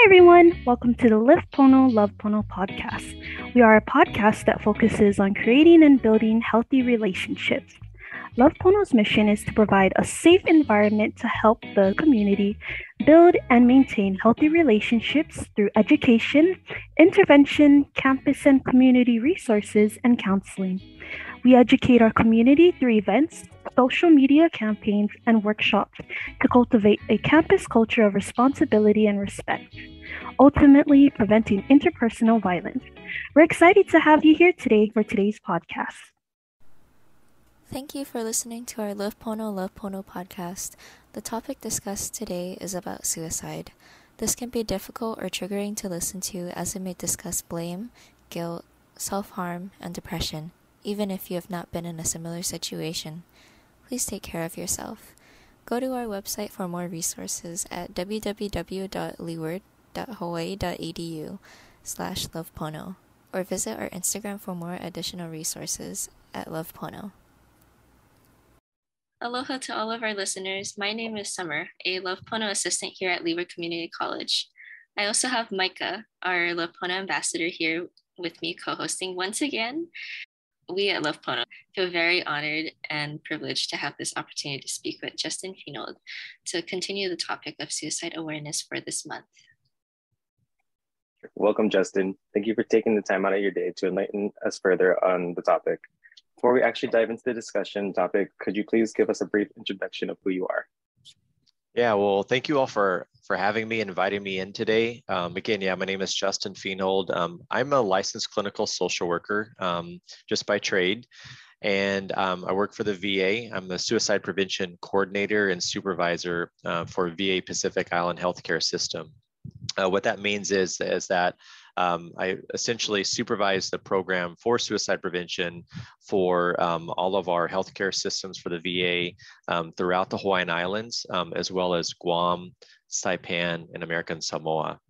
Hi, everyone. Welcome to the Live Pono, Love Pono podcast. We are a podcast that focuses on creating and building healthy relationships. Love Pono's mission is to provide a safe environment to help the community build and maintain healthy relationships through education, intervention, campus and community resources, and counseling. We educate our community through events, social media campaigns, and workshops to cultivate a campus culture of responsibility and respect, ultimately preventing interpersonal violence. We're excited to have you here today for today's podcast. Thank you for listening to our Love Pono Love Pono podcast. The topic discussed today is about suicide. This can be difficult or triggering to listen to as it may discuss blame, guilt, self harm, and depression even if you have not been in a similar situation. Please take care of yourself. Go to our website for more resources at www.leeward.hawaii.edu slash lovepono or visit our Instagram for more additional resources at lovepono. Aloha to all of our listeners. My name is Summer, a Lovepono assistant here at Leeward Community College. I also have Micah, our Love Pono ambassador, here with me co hosting once again we at Love Pono feel very honored and privileged to have this opportunity to speak with Justin Fienhold to continue the topic of suicide awareness for this month. Welcome, Justin. Thank you for taking the time out of your day to enlighten us further on the topic. Before we actually dive into the discussion topic, could you please give us a brief introduction of who you are? Yeah, well, thank you all for for having me, inviting me in today. Um, again, yeah, my name is Justin Fienhold. Um, I'm a licensed clinical social worker um, just by trade, and um, I work for the VA. I'm the suicide prevention coordinator and supervisor uh, for VA Pacific Island Healthcare System. Uh, what that means is, is that um, I essentially supervise the program for suicide prevention for um, all of our healthcare systems for the VA um, throughout the Hawaiian Islands, um, as well as Guam, Saipan, and American Samoa.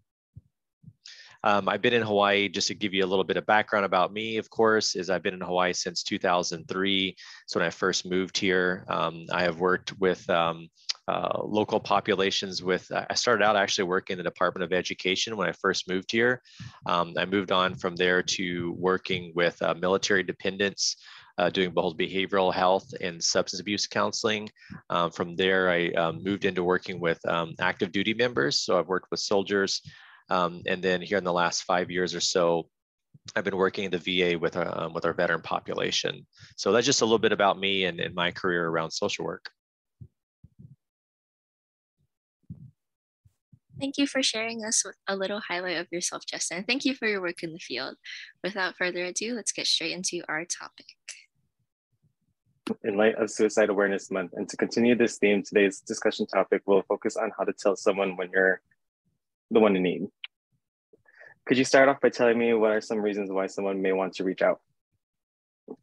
Um, I've been in Hawaii, just to give you a little bit of background about me, of course, is I've been in Hawaii since 2003. So when I first moved here, um, I have worked with um, uh, local populations with, I started out actually working in the Department of Education when I first moved here. Um, I moved on from there to working with uh, military dependents, uh, doing both behavioral health and substance abuse counseling. Um, from there, I um, moved into working with um, active duty members. So I've worked with soldiers. Um, and then here in the last five years or so, I've been working in the VA with, uh, with our veteran population. So that's just a little bit about me and, and my career around social work. Thank you for sharing us a little highlight of yourself, Justin. Thank you for your work in the field. Without further ado, let's get straight into our topic. In light of Suicide Awareness Month, and to continue this theme, today's discussion topic will focus on how to tell someone when you're the one in need. Could you start off by telling me what are some reasons why someone may want to reach out?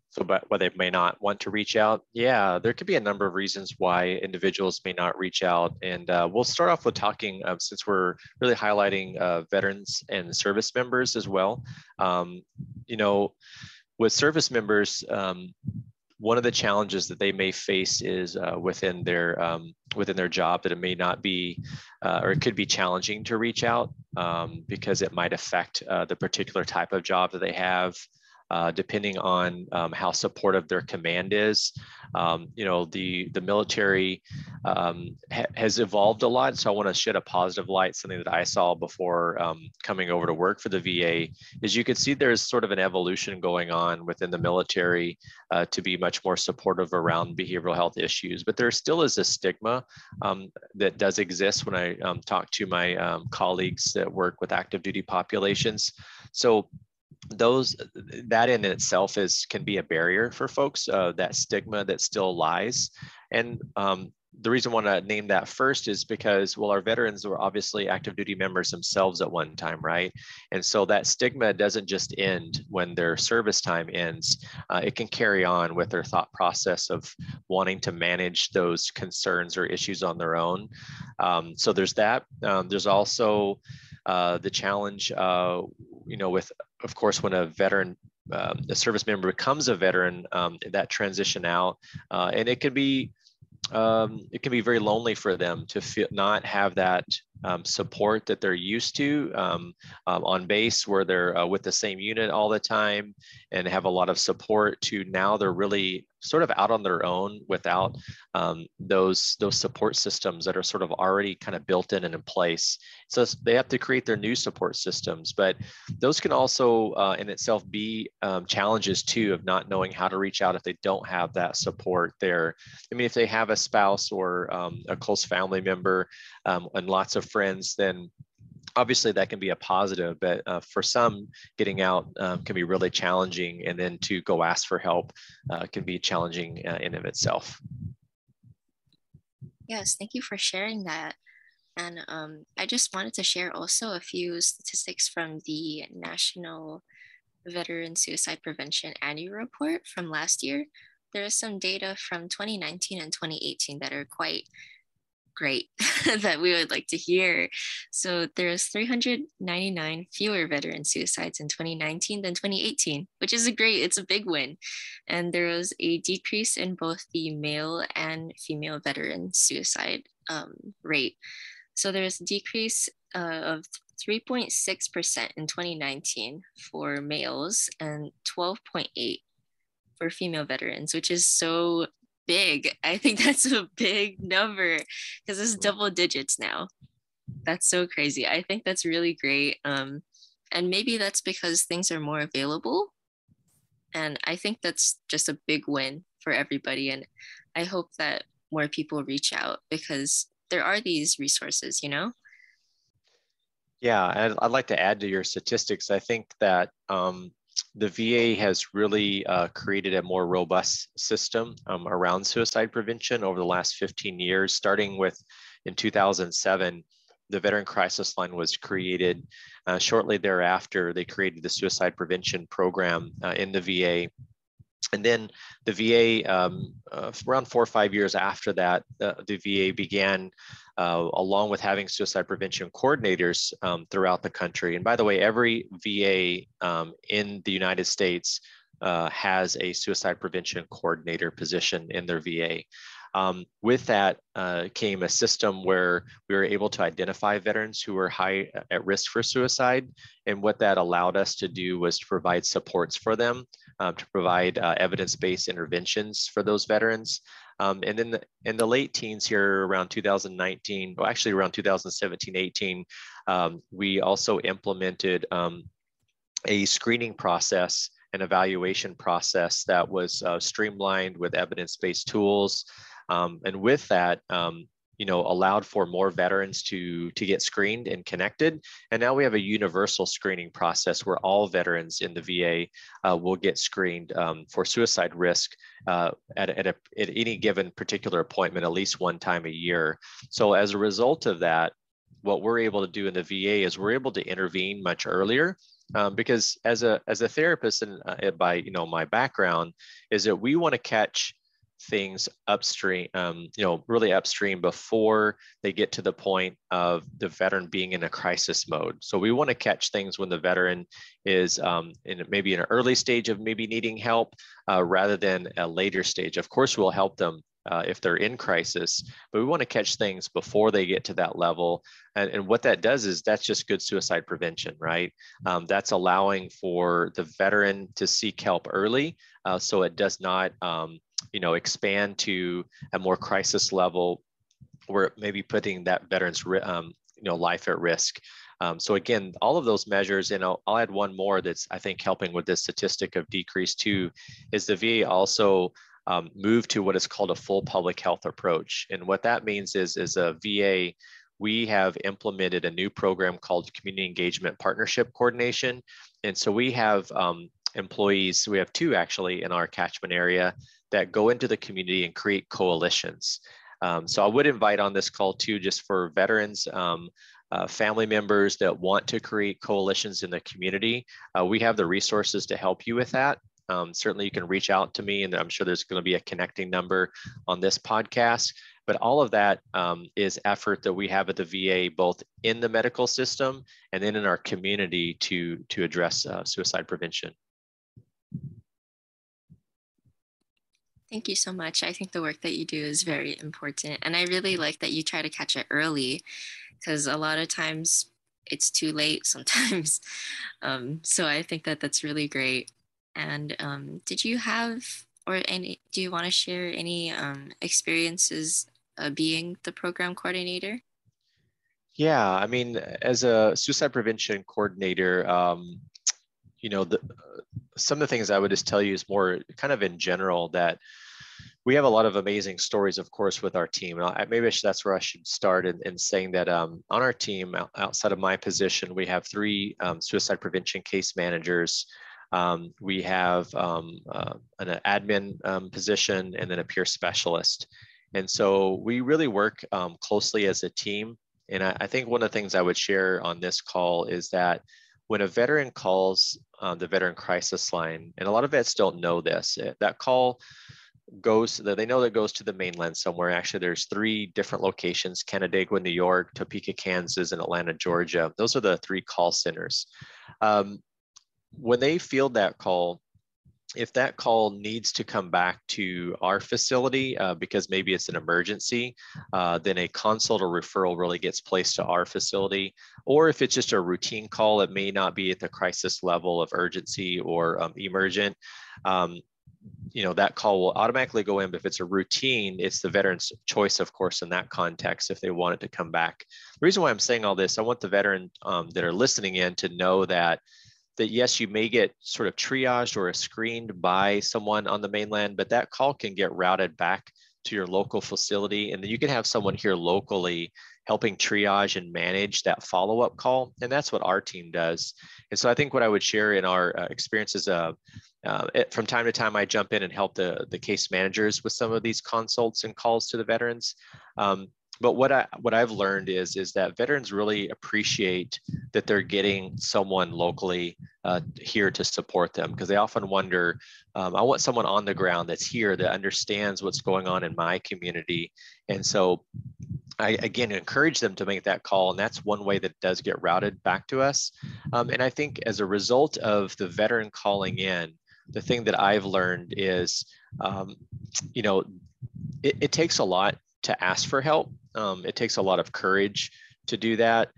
So, but why they may not want to reach out? Yeah, there could be a number of reasons why individuals may not reach out. And uh, we'll start off with talking, uh, since we're really highlighting uh, veterans and service members as well. Um, you know, with service members, um, one of the challenges that they may face is uh, within their um, within their job that it may not be uh, or it could be challenging to reach out um, because it might affect uh, the particular type of job that they have uh, depending on um, how supportive their command is. Um, you know, the the military um, ha- has evolved a lot, so I want to shed a positive light. Something that I saw before um, coming over to work for the VA is you could see there's sort of an evolution going on within the military uh, to be much more supportive around behavioral health issues. But there still is a stigma um, that does exist when I um, talk to my colleagues that work with active duty populations. So those that in itself is can be a barrier for folks uh, that stigma that still lies and um, the reason I want to name that first is because, well, our veterans were obviously active duty members themselves at one time, right? And so that stigma doesn't just end when their service time ends. Uh, it can carry on with their thought process of wanting to manage those concerns or issues on their own. Um, so there's that. Um, there's also uh, the challenge, uh, you know, with of course, when a veteran, um, a service member becomes a veteran, um, that transition out, uh, and it can be um, it can be very lonely for them to feel not have that um, support that they're used to um, um, on base where they're uh, with the same unit all the time and have a lot of support to now they're really sort of out on their own without um, those those support systems that are sort of already kind of built in and in place. So they have to create their new support systems but those can also uh, in itself be um, challenges too of not knowing how to reach out if they don't have that support there. I mean if they have a spouse or um, a close family member and lots of friends, then obviously that can be a positive, but uh, for some, getting out um, can be really challenging. And then to go ask for help uh, can be challenging uh, in of itself. Yes, thank you for sharing that. And um, I just wanted to share also a few statistics from the National Veteran Suicide Prevention Annual Report from last year. There is some data from 2019 and 2018 that are quite great that we would like to hear. So there's 399 fewer veteran suicides in 2019 than 2018, which is a great, it's a big win. And there was a decrease in both the male and female veteran suicide um, rate. So there's a decrease uh, of 3.6% in 2019 for males and 12.8 for female veterans, which is so big. I think that's a big number because it's double digits now. That's so crazy. I think that's really great. Um, and maybe that's because things are more available. And I think that's just a big win for everybody. And I hope that more people reach out because there are these resources, you know? Yeah, I'd, I'd like to add to your statistics. I think that um, the VA has really uh, created a more robust system um, around suicide prevention over the last 15 years, starting with in 2007. The Veteran Crisis Line was created. Uh, shortly thereafter, they created the Suicide Prevention Program uh, in the VA. And then the VA, um, uh, around four or five years after that, uh, the VA began uh, along with having suicide prevention coordinators um, throughout the country. And by the way, every VA um, in the United States uh, has a suicide prevention coordinator position in their VA. Um, with that uh, came a system where we were able to identify veterans who were high uh, at risk for suicide. And what that allowed us to do was to provide supports for them, uh, to provide uh, evidence-based interventions for those veterans. Um, and then the, in the late teens here around 2019, well, actually around 2017, 18, um, we also implemented um, a screening process an evaluation process that was uh, streamlined with evidence-based tools. Um, and with that, um, you know, allowed for more veterans to, to get screened and connected. And now we have a universal screening process where all veterans in the VA uh, will get screened um, for suicide risk uh, at, at, a, at any given particular appointment, at least one time a year. So as a result of that, what we're able to do in the VA is we're able to intervene much earlier um, because as a as a therapist and uh, by you know my background is that we want to catch things upstream, um, you know, really upstream before they get to the point of the veteran being in a crisis mode. So we want to catch things when the veteran is um, in maybe an early stage of maybe needing help uh, rather than a later stage. Of course, we'll help them uh, if they're in crisis, but we want to catch things before they get to that level. And, and what that does is that's just good suicide prevention, right? Um, that's allowing for the veteran to seek help early uh, so it does not um, you know, expand to a more crisis level where maybe putting that veteran's um, you know, life at risk. Um, so again, all of those measures, and I'll, I'll, add one more that's I think helping with this statistic of decrease too, is the VA also um, moved to what is called a full public health approach. And what that means is, is a VA, we have implemented a new program called Community Engagement Partnership Coordination. And so we have um, employees, we have two actually in our catchment area that go into the community and create coalitions. Um, so I would invite on this call too, just for veterans, um, uh, family members that want to create coalitions in the community. Uh, we have the resources to help you with that. Um, certainly you can reach out to me and I'm sure there's going to be a connecting number on this podcast. But all of that um, is effort that we have at the VA, both in the medical system and then in our community to, to address uh, suicide prevention. Thank you so much. I think the work that you do is very important. And I really like that you try to catch it early because a lot of times it's too late sometimes. Um, so I think that that's really great. And um, did you have, or any, do you want to share any um, experiences uh, being the program coordinator? Yeah, I mean, as a suicide prevention coordinator, um, you know, the, some of the things I would just tell you is more kind of in general that we have a lot of amazing stories, of course, with our team. And maybe that's where I should start in, in saying that um, on our team, outside of my position, we have three um, suicide prevention case managers. Um, we have um, uh, an admin um, position and then a peer specialist. And so we really work um, closely as a team. And I, I, think one of the things I would share on this call is that when a veteran calls uh, the veteran crisis line, and a lot of vets don't know this, eh, that call goes they know that goes to the mainland somewhere. Actually there's three different locations canandaigua new york topeka kansas and atlanta georgia. Those are the three call centers. Um, when they field that call if that call needs to come back to our facility uh, because maybe it's an emergency, uh, then a consult or referral really gets placed to our facility. Or if it's just a routine call, it may not be at the crisis level of urgency or um, emergent. Um, you know that call will automatically go in but if it's a routine it's the veteran's choice of course in that context if they want it to come back the reason why i'm saying all this i want the veteran um, that are listening in to know that that yes you may get sort of triaged or screened by someone on the mainland but that call can get routed back to your local facility. And then you can have someone here locally helping triage and manage that follow-up call. And that's what our team does. And so i think what i would share in our uh, experiences uh, uh, from time to time i jump in and help the, the case managers with some of these consults and calls to the veterans. Um, but what I what I've learned is is that veterans really appreciate that they're getting someone locally uh, here to support them because they often wonder, um, I want someone on the ground that's here that understands what's going on in my community, and so I again encourage them to make that call, and that's one way that does get routed back to us. Um, and I think as a result of the veteran calling in, the thing that I've learned is, um, you know, it, it takes a lot to ask for help. Um, it takes a lot of courage to do that.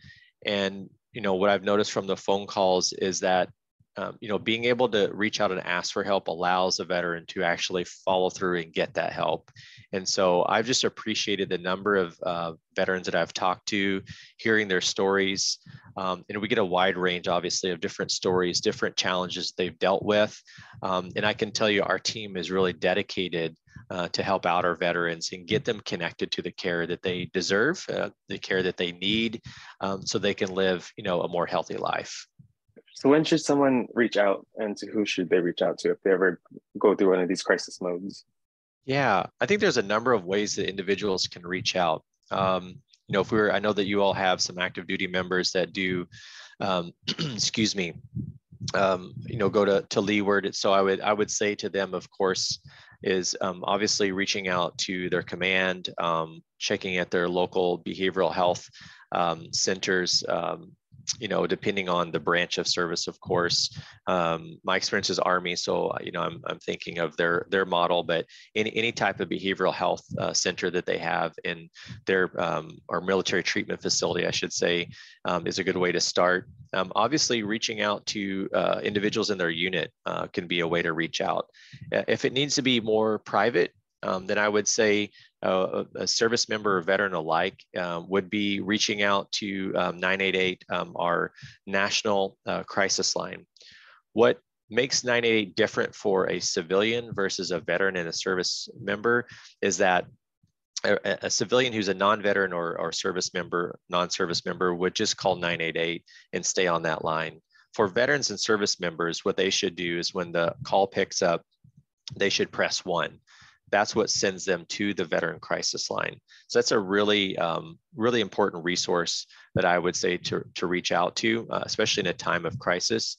And, you know, what I've noticed from the phone calls is that, um, you know, being able to reach out and ask for help allows a veteran to actually follow through and get that help. And so I've just appreciated the number of uh, veterans that I've talked to, hearing their stories. Um, and we get a wide range, obviously, of different stories, different challenges they've dealt with. Um, and I can tell you, our team is really dedicated uh, to help out our veterans and get them connected to the care that they deserve, uh, the care that they need, um, so they can live, you know, a more healthy life. So when should someone reach out, and to who should they reach out to if they ever go through one of these crisis modes? Yeah, I think there's a number of ways that individuals can reach out. Um, you know, if we are I know that you all have some active duty members that do, um, excuse me, um, you know, go to to Leeward. So I would I would say to them, of course, is um, obviously reaching out to their command, um, checking at their local behavioral health um, centers, um, you know, depending on the branch of service, of course. Um, my experience is Army, so you know, I'm, I'm thinking of their their model, but any any type of behavioral health uh, center that they have in their um, or military treatment facility, I should say, um, is a good way to start. Um, obviously, reaching out to uh, individuals in their unit uh, can be a way to reach out. Uh, if it needs to be more private, um, then I would say uh, a service member or veteran alike uh, would be reaching out to um, 988, um, our national uh, crisis line. What makes 988 different for a civilian versus a veteran and a service member is that a, a civilian who's a non-veteran or, or service member, non-service member would just call 988 and stay on that line. For veterans and service members, what they should do is when the call picks up, they should press one that's what sends them to the veteran crisis line. So that's a really, um, really important resource that I would say to, to reach out to, uh, especially in a time of crisis.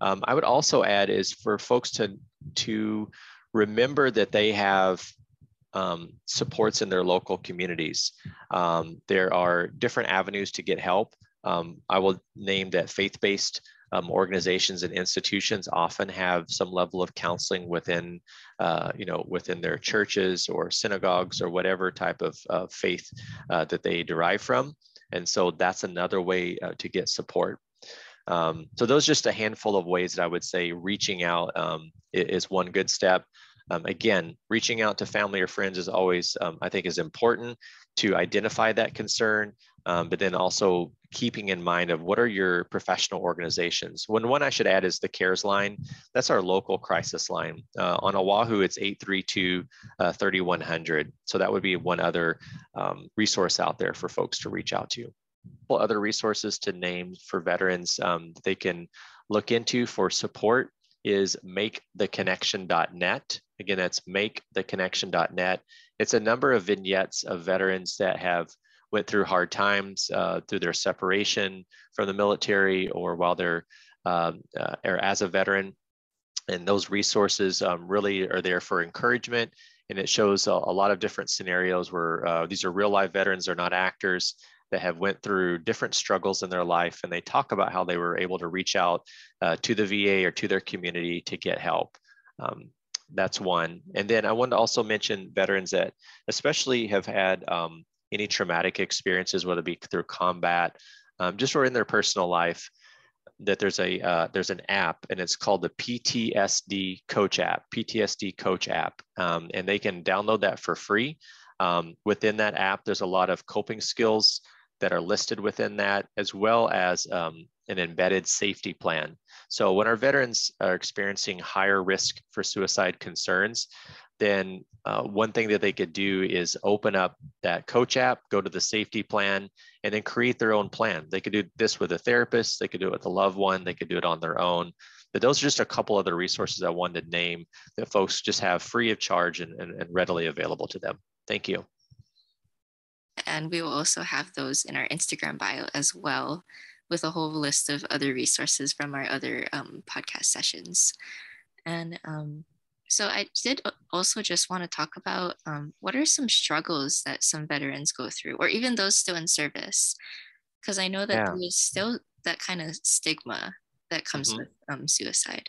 Um, I would also add is for folks to, to remember that they have um, supports in their local communities. Um, there are different avenues to get help. Um, I will name that faith-based um, organizations and institutions often have some level of counseling within, uh, you know, within their churches or synagogues or whatever type of faith uh, that they derive from. And so that's another way uh, to get support. Um, so those just a handful of ways that I would say reaching out um, is one good step. Um, again, reaching out to family or friends is always, um, I think, is important to identify that concern, um, but then also keeping in mind of what are your professional organizations. When one I should add is the CARES line. That's our local crisis line. Uh, on Oahu, it's 832 uh, 3100. So that would be one other um, resource out there for folks to reach out to. Other resources to name for veterans um, they can look into for support is maketheconnection.net. Again, that's maketheconnection.net. It's a number of vignettes of veterans that have went through hard times uh, through their separation from the military or while they're um, uh, or as a veteran. And those resources um, really are there for encouragement. And it shows a, a lot of different scenarios where uh, these are real life veterans, they're not actors that have went through different struggles in their life and they talk about how they were able to reach out uh, to the va or to their community to get help um, that's one. And then i wanted to also mention veterans that especially have had um, any traumatic experiences whether it be through combat um, just or in their personal life that there's a uh, there's an app and it's called the ptsd coach app ptsd coach app. Um, and they can download that for free. Um, within that app, there's a lot of coping skills that are listed within that, as well as um, an embedded safety plan. So when our veterans are experiencing higher risk for suicide concerns, then uh, one thing that they could do is open up that coach app, go to the safety plan, and then create their own plan. They could do this with a therapist, they could do it with a loved one, they could do it on their own. But those are just a couple other resources I wanted to name that folks just have free of charge and, and, and readily available to them. Thank you. And we will also have those in our Instagram bio as well, with a whole list of other resources from our other um, podcast sessions. And um, so I did also just want to talk about um, what are some struggles that some veterans go through, or even those still in service, because I know that yeah. there's still that kind of stigma that comes mm-hmm. with um, suicide.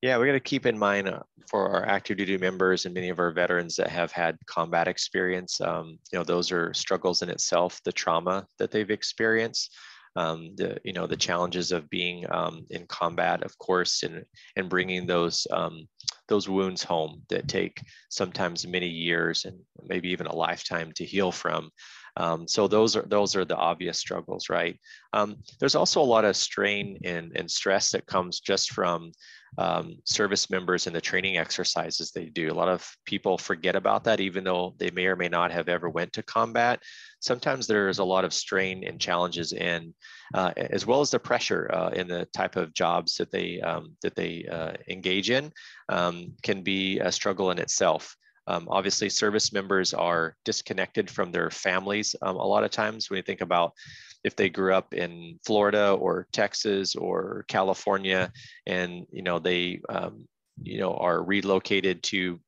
Yeah, we got to keep in mind uh, for our active duty members and many of our veterans that have had combat experience. Um, you know, those are struggles in itself. The trauma that they've experienced, um, the you know the challenges of being um, in combat, of course, and and bringing those um, those wounds home that take sometimes many years and maybe even a lifetime to heal from. Um, so those are those are the obvious struggles, right? Um, there's also a lot of strain and, and stress that comes just from um, service members and the training exercises they do. A lot of people forget about that, even though they may or may not have ever went to combat. Sometimes there's a lot of strain and challenges in, uh, as well as the pressure uh, in the type of jobs that they um, that they uh, engage in, um, can be a struggle in itself. Um, obviously, service members are disconnected from their families um, a lot of times. When you think about if they grew up in Florida or Texas or California, and you know they um, you know are relocated to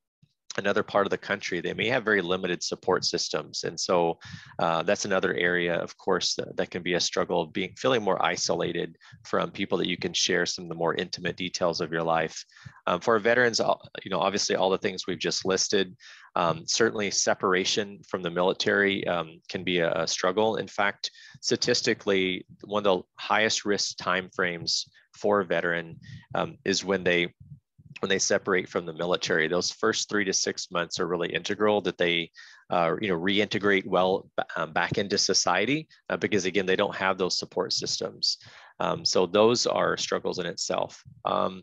another part of the country, they may have very limited support systems. And so uh, that's another area, of course, that, that, can be a struggle of being feeling more isolated from people that you can share some of the more intimate details of your life. Um, for veterans, you know, obviously all the things we've just listed, um, certainly separation from the military um, can be a, a struggle. In fact, statistically, one of the highest risk timeframes for a veteran um, is when they when they separate from the military. Those first three to six months are really integral that they, uh, you know, reintegrate well um, back into society uh, because again, they don't have those support systems. Um, so those are struggles in itself. Um,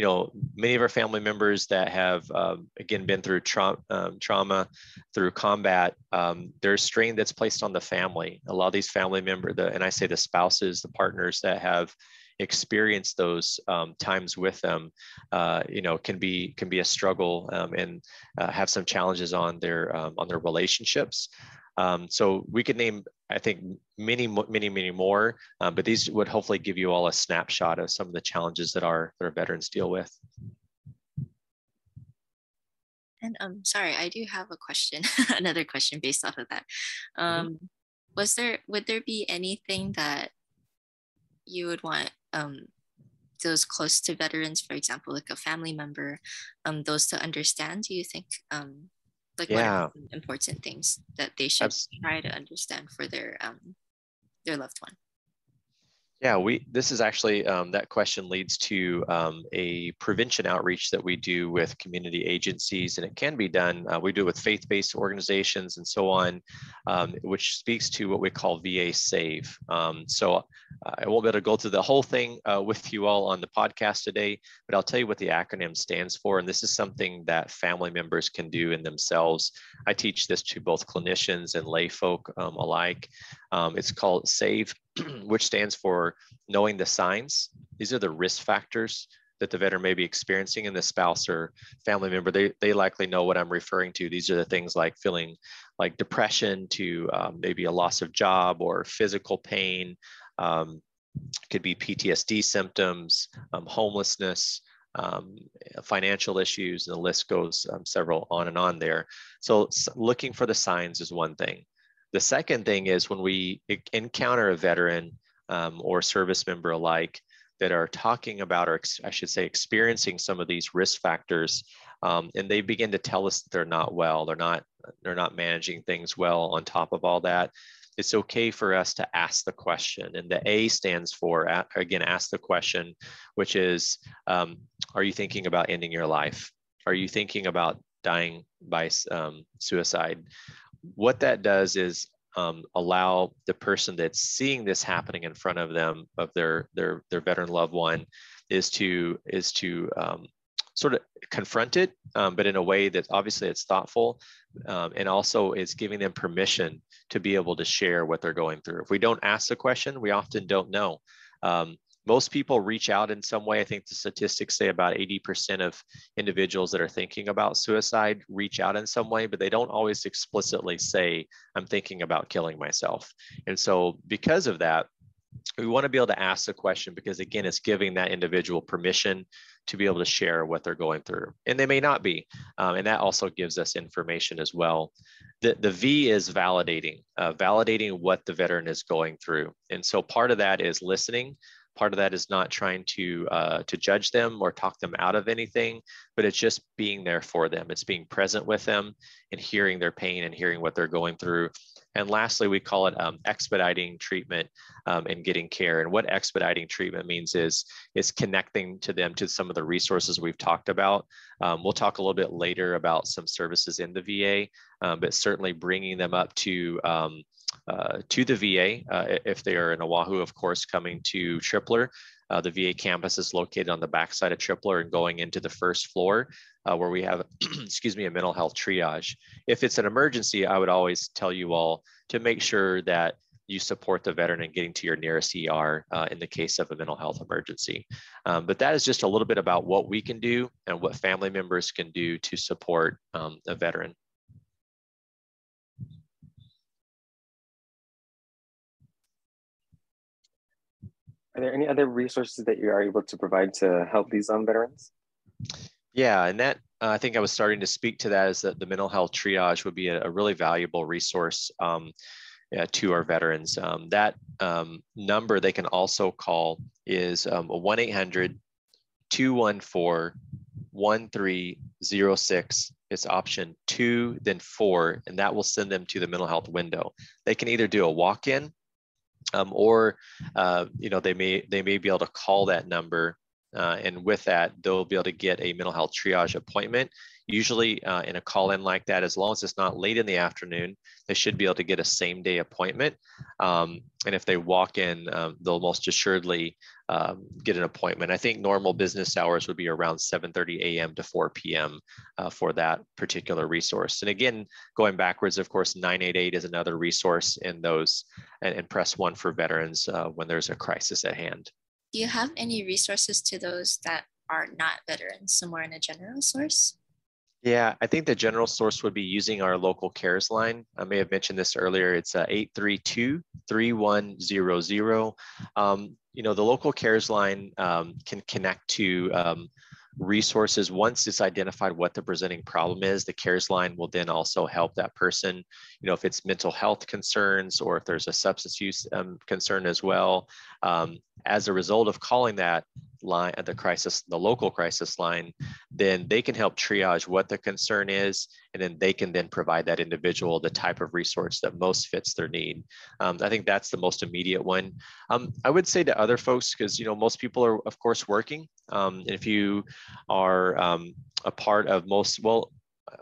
you know, many of our family members that have, um, again, been through tra- um, trauma, through combat, um, there's strain that's placed on the family. A lot of these family members, the, and I say the spouses, the partners that have experience those um, times with them, uh, you know, can be can be a struggle um, and uh, have some challenges on their um, on their relationships. Um, so we could name, I think, many, many, many more, uh, but these would hopefully give you all a snapshot of some of the challenges that our, that our veterans deal with. And um, sorry, I do have a question, another question based off of that. Mm-hmm. Um, mm-hmm. Was there, would there be anything that you would want um, those close to veterans, for example, like a family member, um, those to understand? Do you think um, like yeah. what are important things that they should try to understand for their um, their loved one? Yeah, we this is actually um, that question leads to um, a prevention outreach that we do with community agencies, and it can be done. Uh, we do it with faith-based organizations and so on, um, which speaks to what we call VA Save. Um, so uh, I won't be able to go through the whole thing uh, with you all on the podcast today, but I'll tell you what the acronym stands for, and this is something that family members can do in themselves. I teach this to both clinicians and lay folk um, alike. Um, it's called SAVE which stands for knowing the signs. These are the risk factors that the veteran may be experiencing and the spouse or family member, they, they likely know what I'm referring to. These are the things like feeling like depression to um, maybe a loss of job or physical pain. Um, could be PTSD symptoms, um, homelessness, um, financial issues, and the list goes um, several on and on there. So looking for the signs is one thing. The second thing is when we encounter a veteran um, or service member alike that are talking about, or I should say, experiencing some of these risk factors, um, and they begin to tell us that they're not well, they're not, they're not managing things well. On top of all that, it's okay for us to ask the question. And the A stands for, again, ask the question, which is, um, are you thinking about ending your life? Are you thinking about dying by um, suicide? What that does is um, allow the person that's seeing this happening in front of them of their their their veteran loved one is to is to um, sort of confront it um, but in a way that obviously it's thoughtful um, and also is giving them permission to be able to share what they're going through. If we don't ask the question we often don't know. Um, most people reach out in some way. I think the statistics say about 80% of individuals that are thinking about suicide reach out in some way, but they don't always explicitly say, I'm thinking about killing myself. And so, because of that, we want to be able to ask the question because, again, it's giving that individual permission to be able to share what they're going through. And they may not be. Um, and that also gives us information as well. The, the V is validating, uh, validating what the veteran is going through. And so part of that is listening, part of that is not trying to uh, to judge them or talk them out of anything but it's just being there for them. It's being present with them and hearing their pain and hearing what they're going through. And lastly we call it um, expediting treatment um, and getting care. And what expediting treatment means is is connecting to them to some of the resources we've talked about. Um, we'll talk a little bit later about some services in the va um, but certainly bringing them up to um, uh, to the VA. Uh, if they are in Oahu, of course, coming to Tripler. Uh, the VA campus is located on the backside of Tripler and going into the first floor uh, where we have, excuse me, a mental health triage. If it's an emergency, I would always tell you all to make sure that you support the veteran in getting to your nearest ER in the case of a mental health emergency. Um, but that is just a little bit about what we can do and what family members can do to support um, a veteran. Are there any other resources that you are able to provide to help these um, veterans? Yeah, and that uh, I think I was starting to speak to that is that the mental health triage would be a, a really valuable resource um, yeah, to our veterans. Um, that um, number they can also call is um, 1 800 214 1306. It's option two, then four, and that will send them to the mental health window. They can either do a walk in um, or uh, you know they may they may be able to call that number uh, and with that they'll be able to get a mental health triage appointment usually uh, in a call in like that. As long as it's not late in the afternoon they should be able to get a same day appointment. Um, and if they walk in um, they'll most assuredly um, get an appointment. I think normal business hours would be around 7.30 a.m to 4 p.m uh, for that particular resource. And again going backwards of course 988 is another resource in those and, and press one for veterans uh, when there's a crisis at hand do you have any resources to those that are not veterans somewhere in a general source yeah, I think the general source would be using our local CARES line. I may have mentioned this earlier. It's uh, 832-3100. Um, you know, the local CARES line um, can connect to um, resources once it's identified what the presenting problem is the cares line will then also help that person you know if it's mental health concerns or if there's a substance use um, concern as well um, as a result of calling that line the crisis the local crisis line then they can help triage what the concern is and then they can then provide that individual the type of resource that most fits their need um, i think that's the most immediate one um, i would say to other folks because you know most people are of course working um, if you are um, a part of most well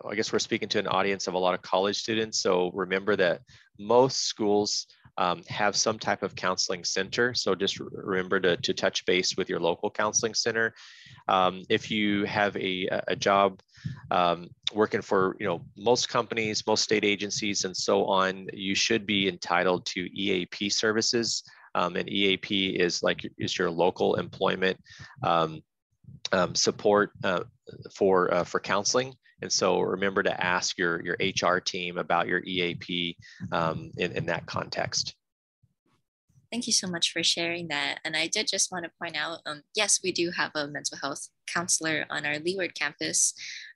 I guess we're speaking to an audience of a lot of college students. So remember that most schools um, have some type of counseling center. So just remember to, to touch base with your local counseling center. Um, if you have a, a job um, working for you know most companies, most state agencies, and so on, you should be entitled to EAP services. Um, and EAP is like is your local employment um, um, support uh, for uh, for counseling. And so remember to ask your, your HR team about your EAP um, in, in that context. Thank you so much for sharing that. And I did just want to point out um, yes, we do have a mental health counselor on our Leeward campus.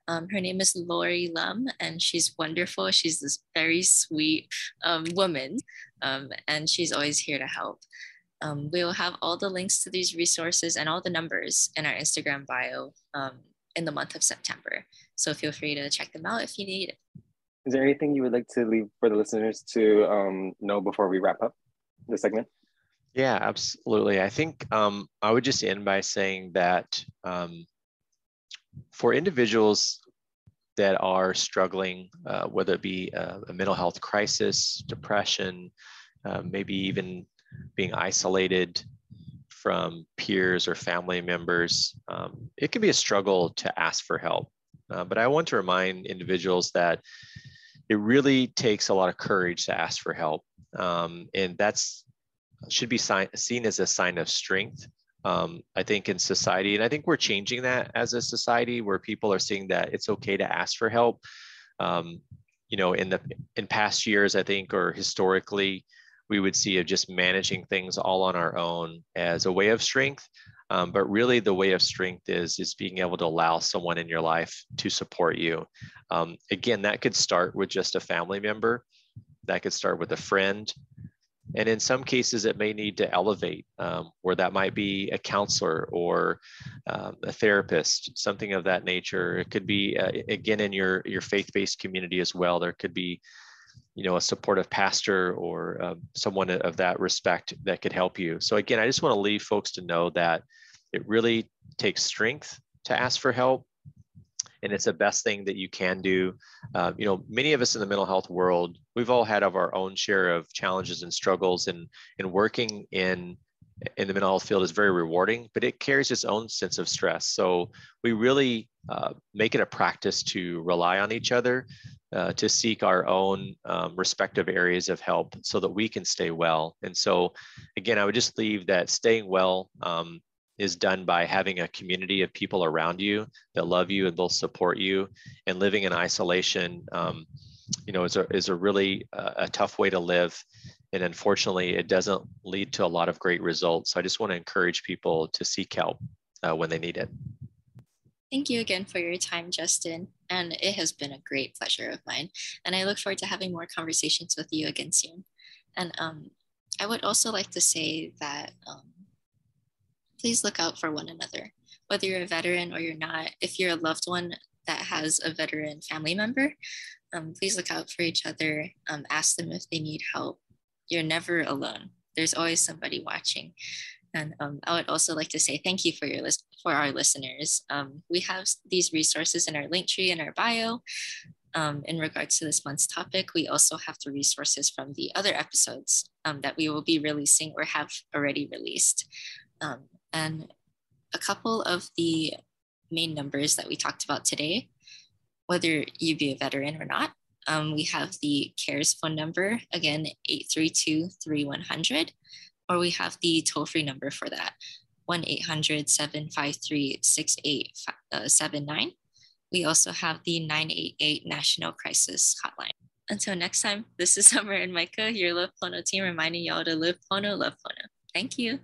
Um, her name is Lori Lum, and she's wonderful. She's this very sweet um, woman, um, and she's always here to help. Um, we will have all the links to these resources and all the numbers in our Instagram bio um, in the month of September. So feel free to check them out if you need Is there anything you would like to leave for the listeners to um, know before we wrap up the segment? Yeah, absolutely. I think um, I would just end by saying that um, for individuals that are struggling, uh, whether it be a, a, mental health crisis, depression, uh, maybe even being isolated, from peers or family members, um, it can be a struggle to ask for help. Uh, but I want to remind individuals that it really takes a lot of courage to ask for help. Um, and that's should be seen as a sign of strength. Um, I think in society, and I think we're changing that as a society where people are seeing that it's okay to ask for help. Um, you know, in the in past years, I think, or historically, we would see of just managing things all on our own as a way of strength. Um, but really, the way of strength is is being able to allow someone in your life to support you. Um, again, that could start with just a family member. That could start with a friend. And in some cases, it may need to elevate, um, where that might be a counselor or um, a therapist, something of that nature. It could be, uh, again, in your, your faith based community as well. There could be you know a supportive pastor or uh, someone of that respect that could help you so again i just want to leave folks to know that it really takes strength to ask for help and it's the best thing that you can do uh, you know many of us in the mental health world we've all had of our own share of challenges and struggles and and working in in the mental health field is very rewarding, but it carries its own sense of stress. So we really uh, make it a practice to rely on each other uh, to seek our own um, respective areas of help so that we can stay well. And so, again, I would just leave that staying well um, is done by having a community of people around you that love you and they'll support you. And living in isolation, um, you know, is a, is a really uh, a tough way to live. And unfortunately, it doesn't lead to a lot of great results. So I just want to encourage people to seek help uh, when they need it. Thank you again for your time, Justin. And it has been a great pleasure of mine. And I look forward to having more conversations with you again soon. And um, I would also like to say that um, please look out for one another, whether you're a veteran or you're not. If you're a loved one that has a veteran family member, um, please look out for each other. Um, ask them if they need help. You're never alone. There's always somebody watching. And um, I would also like to say thank you for your list for our listeners. Um, we have these resources in our link tree in our bio. Um, in regards to this month's topic, we also have the resources from the other episodes um, that we will be releasing or have already released. Um, and a couple of the main numbers that we talked about today, whether you be a veteran or not, um, we have the CARES phone number, again, 832 3100 or we have the toll free number for that 1 800 753 6879. We also have the 988 National Crisis Hotline. Until next time, this is Summer and Micah, your Love Pono team, reminding y'all to live Pono, love Pono. Thank you.